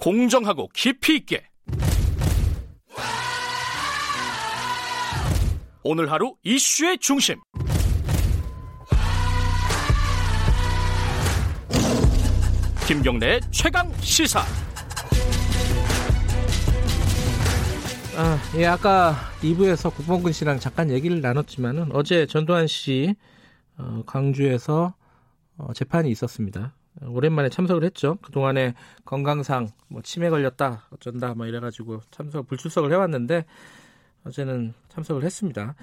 공정하고 깊이 있게. 오늘 하루 이슈의 중심. 김경래의 최강 시사. 아, 예, 아까 2부에서 국범근 씨랑 잠깐 얘기를 나눴지만은 어제 전두환 씨 어, 광주에서 어, 재판이 있었습니다. 오랜만에 참석을 했죠. 그동안에 건강상 뭐 치매 걸렸다 어쩐다 뭐 이래가지고 참석 불출석을 해왔는데 어제는 참석을 했습니다.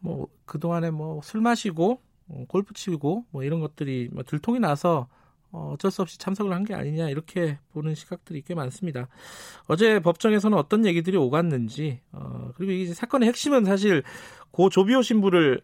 뭐 그동안에 뭐 술 마시고 어, 골프 치고 뭐 이런 것들이 뭐 들통이 나서 어, 어쩔 수 없이 참석을 한 게 아니냐 이렇게 보는 시각들이 꽤 많습니다. 어제 법정에서는 어떤 얘기들이 오갔는지 어, 그리고 이 사건의 핵심은 사실 고 조비오 신부를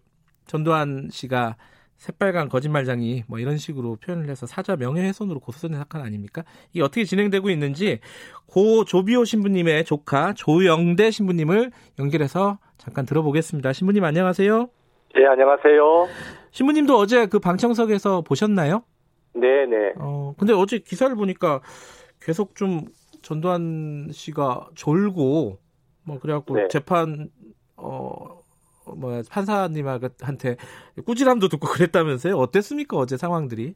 전두환 씨가 새빨간 거짓말장이 뭐 이런 식으로 표현을 해서 사자 명예훼손으로 고소된 사건 아닙니까? 이게 어떻게 진행되고 있는지 고 조비오 신부님의 조카 조영대 신부님을 연결해서 잠깐 들어보겠습니다. 신부님 안녕하세요. 네, 안녕하세요. 신부님도 어제 그 방청석에서 보셨나요? 네, 네. 어, 근데 어제 기사를 보니까 계속 좀 전두환 씨가 졸고 뭐 그래갖고 네. 재판 어 뭐야 판사님한테 꾸지람도 듣고 그랬다면서요? 어땠습니까 어제 상황들이?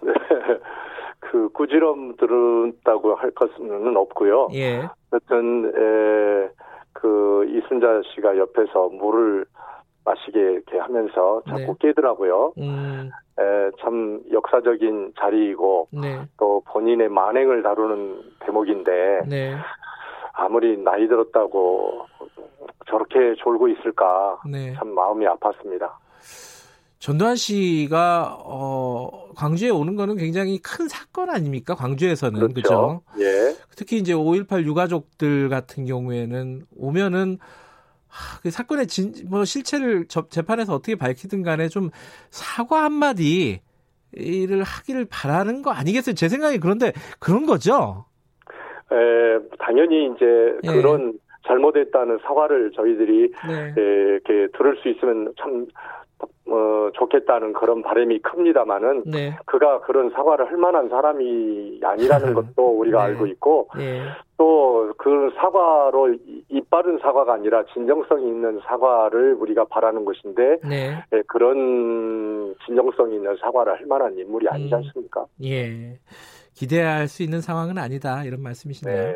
그 꾸지럼 들었다고 할 것은 없고요. 예. 어쨌든 에, 그 이순자 씨가 옆에서 물을 마시게 이렇게 하면서 자꾸 네. 깨더라고요. 음, 에, 참 역사적인 자리이고 네, 또 본인의 만행을 다루는 대목인데 네, 아무리 나이 들었다고 저렇게 졸고 있을까 네. 참 마음이 아팠습니다. 전두환 씨가 어 광주에 오는 거는 굉장히 큰 사건 아닙니까? 광주에서는 그죠? 예. 특히 이제 5.18 유가족들 같은 경우에는 오면은 하, 그 사건의 진, 뭐 실체를 접- 재판에서 어떻게 밝히든 간에 좀 사과 한마디 를 하기를 바라는 거 아니겠어요? 제 생각이 그런데 그런 거죠? 에, 당연히 이제 예. 그런 잘못했다는 사과를 저희들이 네. 에, 이렇게 들을 수 있으면 참 어, 좋겠다는 그런 바람이 큽니다만은 네. 그가 그런 사과를 할 만한 사람이 아니라는 것도 우리가 네. 알고 있고 예. 또그 사과로 이- 이빠른 사과가 아니라 진정성이 있는 사과를 우리가 바라는 것인데 네. 에, 그런 진정성 있는 사과를 할 만한 인물이 아니지 음. 않습니까? 예. 기대할 수 있는 상황은 아니다. 이런 말씀이시네요.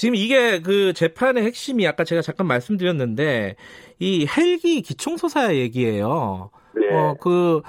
네. 지금 이게 그 재판의 핵심이 아까 제가 잠깐 말씀드렸는데 이 헬기 기총소사 얘기예요. 네. 어, 그,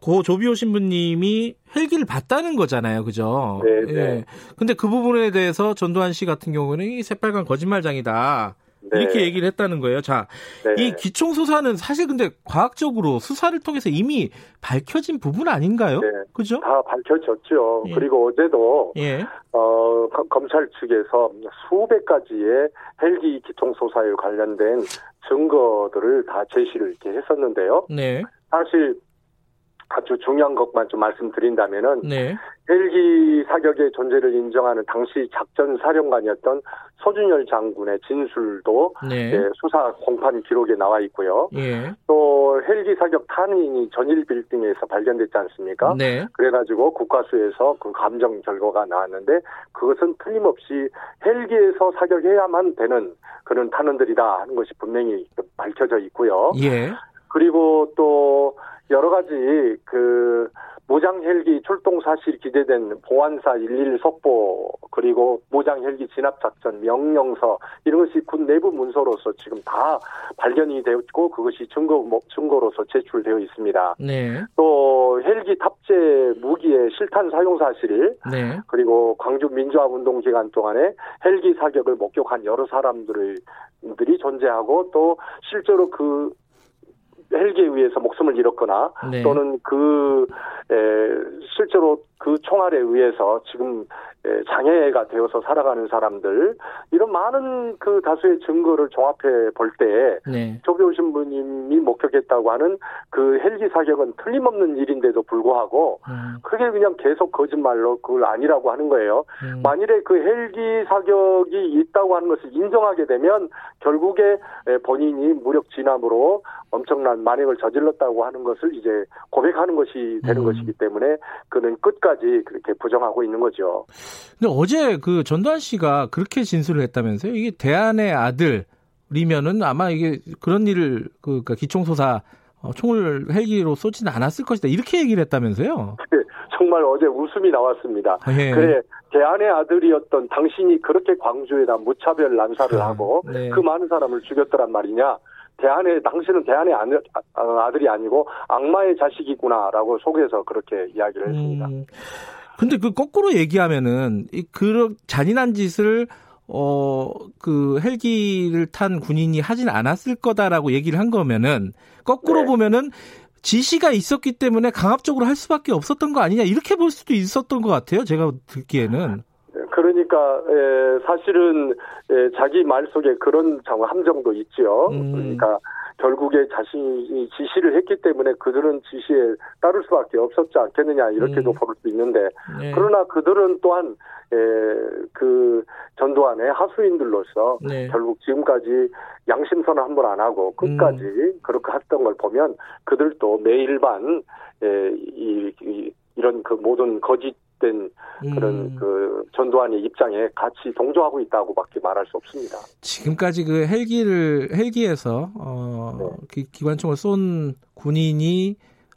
고 조비오 신부님이 헬기를 봤다는 거잖아요. 그죠? 네, 예. 네. 근데 그 부분에 대해서 전두환 씨 같은 경우는 이 새빨간 거짓말장이다. 네. 이렇게 얘기를 했다는 거예요. 자, 네. 이 기총소사는 사실 근데 과학적으로 수사를 통해서 이미 밝혀진 부분 아닌가요? 네. 그죠? 다 밝혀졌죠. 예. 그리고 어제도 예. 어, 검- 검찰 측에서 수백 가지의 헬기 기총소사에 관련된 증거들을 다 제시를 이렇게 했었는데요. 네. 사실 아주 중요한 것만 좀 말씀드린다면은 네. 헬기 사격의 존재를 인정하는 당시 작전 사령관이었던 소준열 장군의 진술도 네. 예, 수사 공판 기록에 나와 있고요. 예. 또 헬기 사격 탄인이 전일 빌딩에서 발견됐지 않습니까? 네. 그래가지고 국가수에서 그 감정 결과가 나왔는데 그것은 틀림없이 헬기에서 사격해야만 되는 그런 탄원들이다 하는 것이 분명히 밝혀져 있고요. 예. 그리고 또 여러 가지 그 무장 헬기 출동 사실 기재된 보안사 11 속보 그리고 무장 헬기 진압 작전 명령서 이런 것이 군 내부 문서로서 지금 다 발견이 되었고 그것이 증거 뭐, 증거로서 제출되어 있습니다. 네. 또 헬기 탑재 무기의 실탄 사용 사실 네. 그리고 광주 민주화 운동 기간 동안에 헬기 사격을 목격한 여러 사람들이 들이 존재하고 또 실제로 그 헬기에 의해서 목숨을 잃었거나 네. 또는 그 에, 실제로 그 총알에 의해서 지금 에, 장애가 되어서 살아가는 사람들 이런 많은 그 다수의 증거를 종합해 볼때 네. 조교 신 부님이 목격했다고 하는 그 헬기 사격은 틀림없는 일인데도 불구하고 음, 그게 그냥 계속 거짓말로 그걸 아니라고 하는 거예요. 음. 만일에 그 헬기 사격이 있다고 하는 것을 인정하게 되면 결국에 에, 본인이 무력 진압으로 엄청난 만행을 저질렀다고 하는 것을 이제 고백하는 것이 되는 음. 것이기 때문에 그는 끝까지 그렇게 부정하고 있는 거죠. 근데 어제 그 전두환 씨가 그렇게 진술을 했다면서요? 이게 대안의 아들이면은 아마 이게 그런 일을 그 그러니까 기총소사 어, 총을 헬기로 쏘지는 않았을 것이다 이렇게 얘기를 했다면서요? 네, 정말 어제 웃음이 나왔습니다. 예. 그래 대안의 아들이었던 당신이 그렇게 광주에다 무차별 난사를 아, 하고 네. 그 많은 사람을 죽였더란 말이냐? 대안의 당신은 대안의 아들이 아니고 악마의 자식이구나라고 속에서 그렇게 이야기를 했습니다. 음, 근데 그 거꾸로 얘기하면은 이 그런 잔인한 짓을 어, 그 헬기를 탄 군인이 하진 않았을 거다라고 얘기를 한 거면은 거꾸로 네. 보면은 지시가 있었기 때문에 강압적으로 할 수밖에 없었던 거 아니냐 이렇게 볼 수도 있었던 것 같아요. 제가 듣기에는. 그러니까 에, 사실은 에, 자기 말 속에 그런 함정도 있죠. 음. 그러니까 결국에 자신이 지시를 했기 때문에 그들은 지시에 따를 수밖에 없었지 않겠느냐 이렇게도 음. 볼수 있는데 네. 그러나 그들은 또한 에, 그 전두환의 하수인들로서 네. 결국 지금까지 양심선을 한 번 안 하고 끝까지 음. 그렇게 했던 걸 보면 그들도 매일 반 에, 이, 이 이런 그 모든 거짓 된 그런 음. 그 전두환의 입장에 같이 동조하고 있다고밖에 말할 수 없습니다. 지금까지 그 헬기를 헬기에서 어 네. 기관총을 쏜 군인이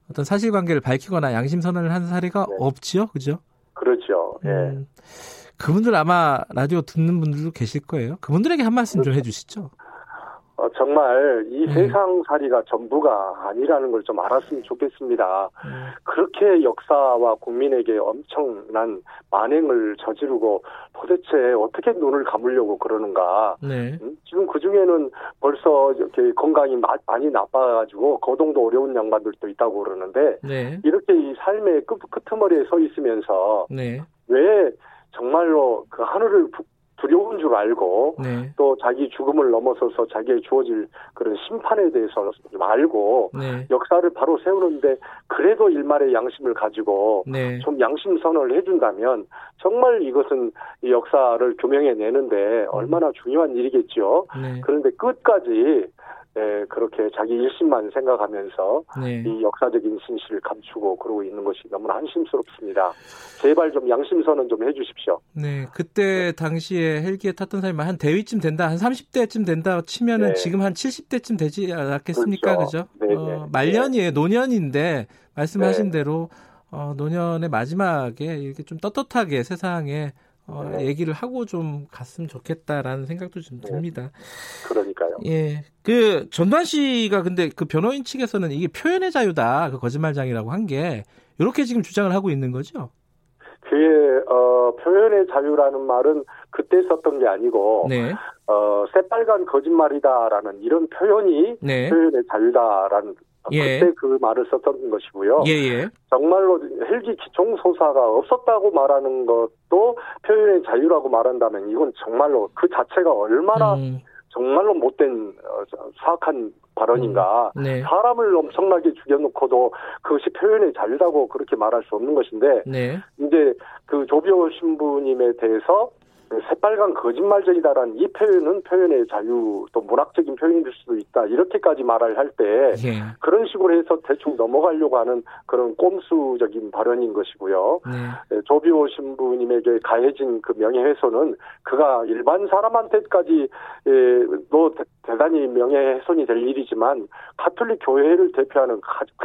어떤 사실관계를 밝히거나 양심 선언을 한 사례가 네. 없지요, 그죠? 그렇죠. 예. 음, 그분들 아마 라디오 듣는 분들도 계실 거예요. 그분들에게 한 말씀 그렇죠. 좀 해주시죠. 어, 정말 이 음. 세상 살이가 전부가 아니라는 걸 좀 알았으면 좋겠습니다. 음. 그렇게 역사와 국민에게 엄청난 만행을 저지르고 도대체 어떻게 눈을 감으려고 그러는가. 네. 음? 지금 그 중에는 벌써 이렇게 건강이 많이 나빠가지고 거동도 어려운 양반들도 있다고 그러는데 네. 이렇게 이 삶의 끝, 끄머리에 서 있으면서 네. 왜 정말로 그 하늘을 두려운 줄 알고 네. 또 자기 죽음을 넘어서서 자기의 주어질 그런 심판에 대해서 좀 알고 네. 역사를 바로 세우는데 그래도 일말의 양심을 가지고 네. 좀 양심 선언을 해준다면 정말 이것은 이 역사를 규명해 내는데 얼마나 중요한 일이겠죠. 네. 그런데 끝까지 예, 그렇게 자기 일심만 생각하면서 네. 이 역사적인 진실을 감추고 그러고 있는 것이 너무나 한심스럽습니다. 제발 좀 양심선언 좀 해주십시오. 네, 그때 당시에 헬기에 탔던 사람이 한 대위쯤 된다, 한 30대쯤 된다 치면은 네. 지금 한 70대쯤 되지 않았겠습니까, 그렇죠? 그죠? 네, 어, 네. 말년이에요, 노년인데 말씀하신 네. 대로 어, 노년의 마지막에 이렇게 좀 떳떳하게 세상에 어, 네. 얘기를 하고 좀 갔으면 좋겠다라는 생각도 좀 네. 듭니다. 네. 그러니까요. 예. 그 전두환 씨가 근데 그 변호인 측에서는 이게 표현의 자유다. 그 거짓말장이라고 한 게 이렇게 지금 주장을 하고 있는 거죠. 그게 어 표현의 자유라는 말은 그때 썼던 게 아니고 네. 어 새빨간 거짓말이다라는 이런 표현이 네. 표현의 자유다라는 예. 그때 그 말을 썼던 것이고요. 예예. 예. 정말로 헬기 기총 소사가 없었다고 말하는 것도 표현의 자유라고 말한다면 이건 정말로 그 자체가 얼마나 음. 정말로 못된 어, 사악한 발언인가. 음. 네. 사람을 엄청나게 죽여놓고도 그것이 표현의 자유라고 그렇게 말할 수 없는 것인데 네. 이제 그 조비오 신부님에 대해서 새빨간 거짓말쟁이다라는 이 표현은 표현의 자유 또 문학적인 표현일 수도 있다 이렇게까지 말을 할때 예. 그런 식으로 해서 대충 넘어가려고 하는 그런 꼼수적인 발언인 것이고요. 네. 예, 조비오 신부님에게 가해진 그 명예훼손은 그가 일반 사람한테까지 예, 또 대단히 명예훼손이 될 일이지만 가톨릭 교회를 대표하는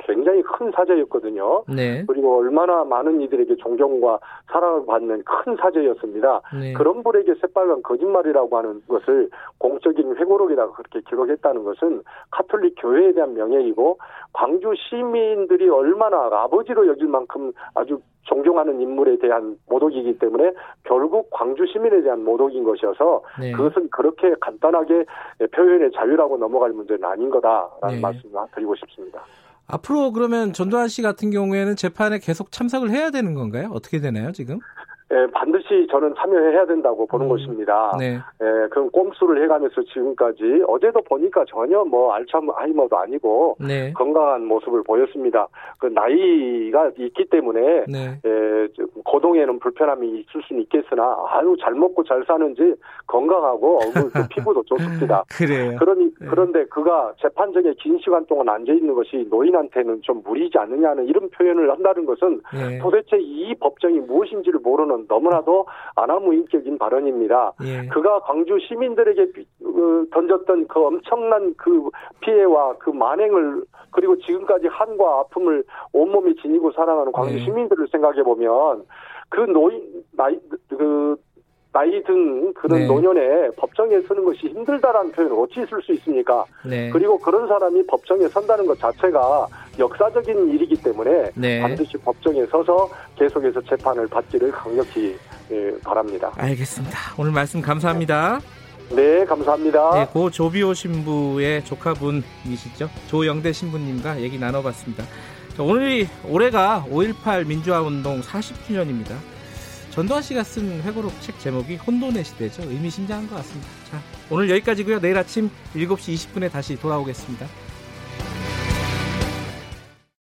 굉장히 큰 사제였거든요. 네. 그리고 얼마나 많은 이들에게 존경과 사랑을 받는 큰 사제였습니다. 네. 그런 분에게 새빨간 거짓말이라고 하는 것을 공적인 회고록에다가 그렇게 기록했다는 것은 가톨릭 교회에 대한 명예이고 광주 시민들이 얼마나 아버지로 여길 만큼 아주 존경하는 인물에 대한 모독이기 때문에 결국 광주 시민에 대한 모독인 것이어서 네. 그것은 그렇게 간단하게 표현의 자유라고 넘어갈 문제는 아닌 거다라는 네. 말씀을 드리고 싶습니다. 앞으로 그러면 전두환 씨 같은 경우에는 재판에 계속 참석을 해야 되는 건가요? 어떻게 되나요, 지금? 예, 반드시 저는 참여해야 된다고 보는 음, 것입니다. 네. 예, 그런 꼼수를 해가면서 지금까지 어제도 보니까 전혀 뭐 알츠하이머도 아니고 네. 건강한 모습을 보였습니다. 그 나이가 있기 때문에 네. 예, 거동에는 불편함이 있을 수는 있겠으나 아유 잘 먹고 잘 사는지 건강하고 그, 그 피부도 좋습니다. 그래요. 그러니 그런데 그가 재판정에 긴 시간 동안 앉아 있는 것이 노인한테는 좀 무리지 않느냐는 이런 표현을 한다는 것은 예. 도대체 이 법정이 무엇인지를 모르는 너무나도 아나무인격인 발언입니다. 예. 그가 광주 시민들에게 비- 어, 던졌던 그 엄청난 그 피해와 그 만행을 그리고 지금까지 한과 아픔을 온몸이 지니고 살아가는 광주 네. 시민들을 생각해 보면 그 노인 나이 그 나이 든 그런 네. 노년에 법정에 서는 것이 힘들다라는 표현을 어찌 쓸 수 있습니까? 네. 그리고 그런 사람이 법정에 선다는 것 자체가 역사적인 일이기 때문에 네. 반드시 법정에 서서 계속해서 재판을 받기를 강력히 예, 바랍니다. 알겠습니다. 오늘 말씀 감사합니다. 네, 감사합니다. 네, 고 조비오 신부의 조카분이시죠. 조영대 신부님과 얘기 나눠봤습니다. 자, 오늘이 올해가 5.18 민주화 운동 40주년입니다. 전두환 씨가 쓴 회고록 책 제목이 혼돈의 시대죠. 의미심장한 것 같습니다. 자, 오늘 여기까지고요. 내일 아침 7시 20분에 다시 돌아오겠습니다.